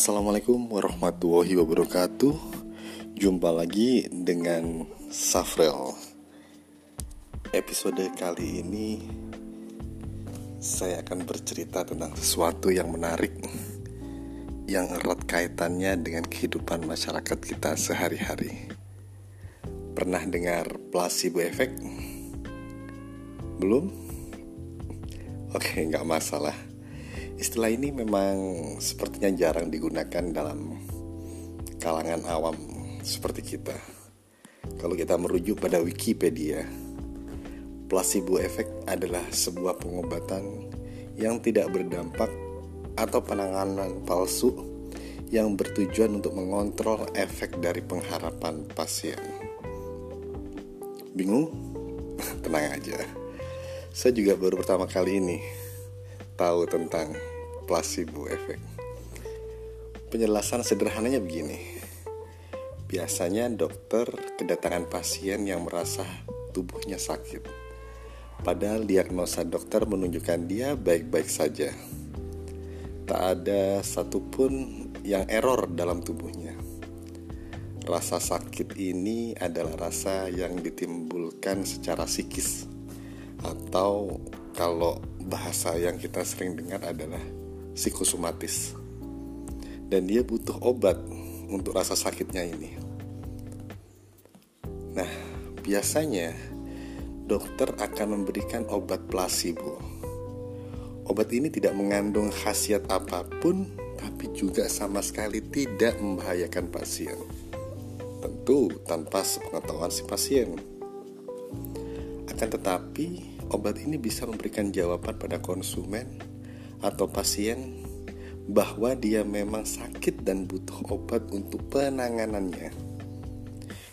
Assalamualaikum warahmatullahi wabarakatuh Jumpa lagi dengan Safrel Episode kali ini Saya akan bercerita tentang sesuatu yang menarik Yang erat kaitannya dengan kehidupan masyarakat kita sehari-hari Pernah dengar placebo effect? Belum? Oke, nggak masalah Istilah ini memang sepertinya jarang digunakan dalam kalangan awam seperti kita. Kalau kita merujuk pada Wikipedia, placebo effect adalah sebuah pengobatan yang tidak berdampak atau penanganan palsu yang bertujuan untuk mengontrol efek dari pengharapan pasien. Bingung? Tenang aja. Saya juga baru pertama kali ini tahu tentang placebo effect. Penjelasan sederhananya begini. Biasanya dokter kedatangan pasien yang merasa tubuhnya sakit. Padahal diagnosa dokter menunjukkan dia baik-baik saja. Tak ada satupun yang error dalam tubuhnya. Rasa sakit ini adalah rasa yang ditimbulkan secara psikis atau kalau bahasa yang kita sering dengar adalah psikosomatis. Dan dia butuh obat untuk rasa sakitnya ini. Nah biasanya dokter akan memberikan obat placebo. Obat ini tidak mengandung khasiat apa pun tapi juga sama sekali tidak membahayakan pasien. Tentu tanpa sepengetahuan si pasien. Akan tetapi obat ini bisa memberikan jawaban pada konsumen atau pasien bahwa dia memang sakit dan butuh obat untuk penanganannya.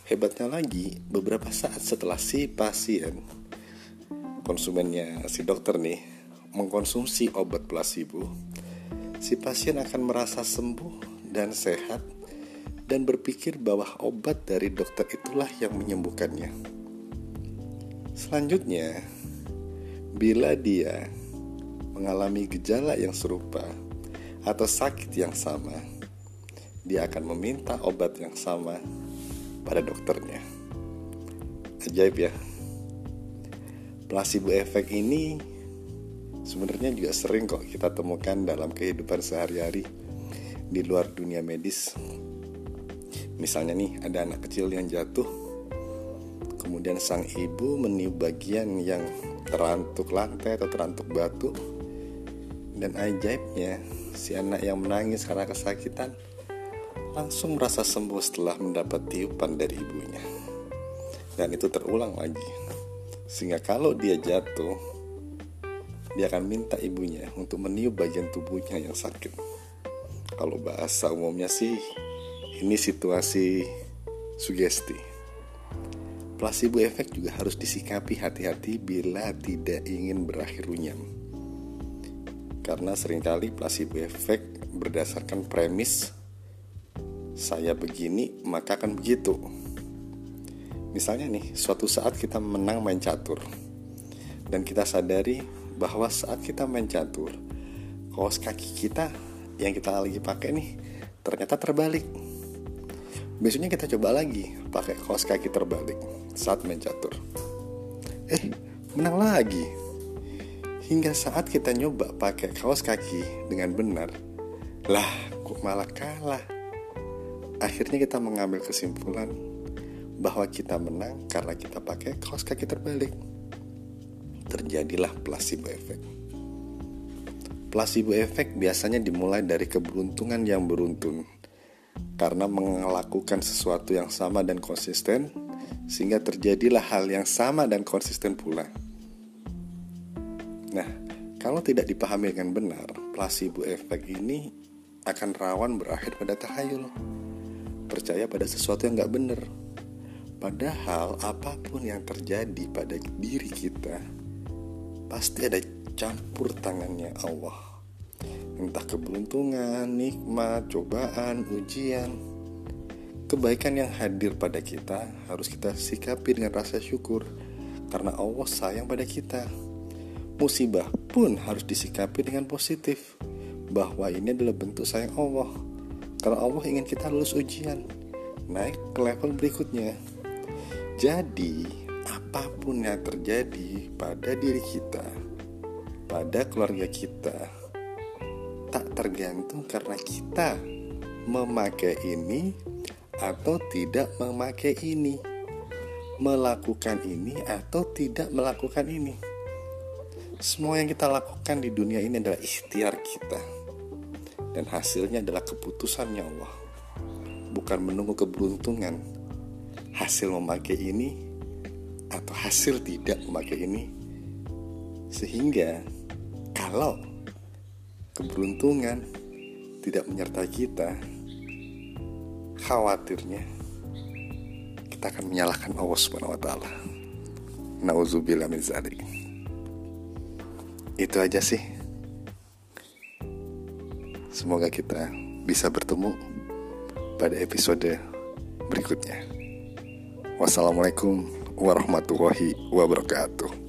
Hebatnya lagi, beberapa saat setelah si pasien, konsumennya si dokter nih, mengkonsumsi obat placebo, si pasien akan merasa sembuh dan sehat dan berpikir bahwa obat dari dokter itulah yang menyembuhkannya. Selanjutnya, Bila dia mengalami gejala yang serupa atau sakit yang sama, dia akan meminta obat yang sama pada dokternya. Ajaib ya. Placebo effect ini sebenarnya juga sering kok kita temukan dalam kehidupan sehari-hari di luar dunia medis. Misalnya nih ada anak kecil yang jatuh Kemudian sang ibu meniup bagian yang terantuk lantai atau terantuk batu dan ajaibnya si anak yang menangis karena kesakitan langsung merasa sembuh setelah mendapat tiupan dari ibunya. Dan itu terulang lagi. Sehingga kalau dia jatuh dia akan minta ibunya untuk meniup bagian tubuhnya yang sakit. Kalau bahasa umumnya sih ini situasi sugesti. Placebo effect juga harus disikapi hati-hati bila tidak ingin berakhir runyam. Karena sering kali placebo effect berdasarkan premis saya begini maka akan begitu. Misalnya nih, suatu saat kita menang main catur dan kita sadari bahwa saat kita main catur, kaos kaki kita yang kita lagi pakai nih ternyata terbalik. Besoknya kita coba lagi pakai kaos kaki terbalik saat main catur. Eh, menang lagi. Hingga saat kita nyoba pakai kaos kaki dengan benar, lah kok malah kalah. Akhirnya kita mengambil kesimpulan bahwa kita menang karena kita pakai kaos kaki terbalik. Terjadilah placebo effect. Placebo effect biasanya dimulai dari keberuntungan yang beruntun karena melakukan sesuatu yang sama dan konsisten sehingga terjadilah hal yang sama dan konsisten pula. Nah, kalau tidak dipahami dengan benar, placebo effect ini akan rawan berakhir pada tahayul. Percaya pada sesuatu yang nggak benar. Padahal apa pun yang terjadi pada diri kita, pasti ada campur tangannya Allah. Entah keberuntungan, nikmat, cobaan, ujian, Kebaikan yang hadir pada kita harus kita sikapi dengan rasa syukur karena Allah sayang pada kita. Musibah pun harus disikapi dengan positif bahwa ini adalah bentuk sayang Allah. Karena Allah ingin kita lulus ujian, naik ke level berikutnya. Jadi, apa pun yang terjadi pada diri kita, pada keluarga kita, tak tergantung karena kita memakai ini atau tidak memakai ini, melakukan ini atau tidak melakukan ini. Semua yang kita lakukan di dunia ini adalah ikhtiar kita, dan hasilnya adalah keputusannya Allah, bukan menunggu keberuntungan. Hasil memakai ini atau hasil tidak memakai ini, sehingga kalau keberuntungan tidak menyertai kita, khawatirnya kita akan menyalahkan Allah Subhanahu wa taala. Nauzubillah min zalik. Itu aja sih. Semoga kita bisa bertemu pada episode berikutnya. Wassalamualaikum warahmatullahi wabarakatuh.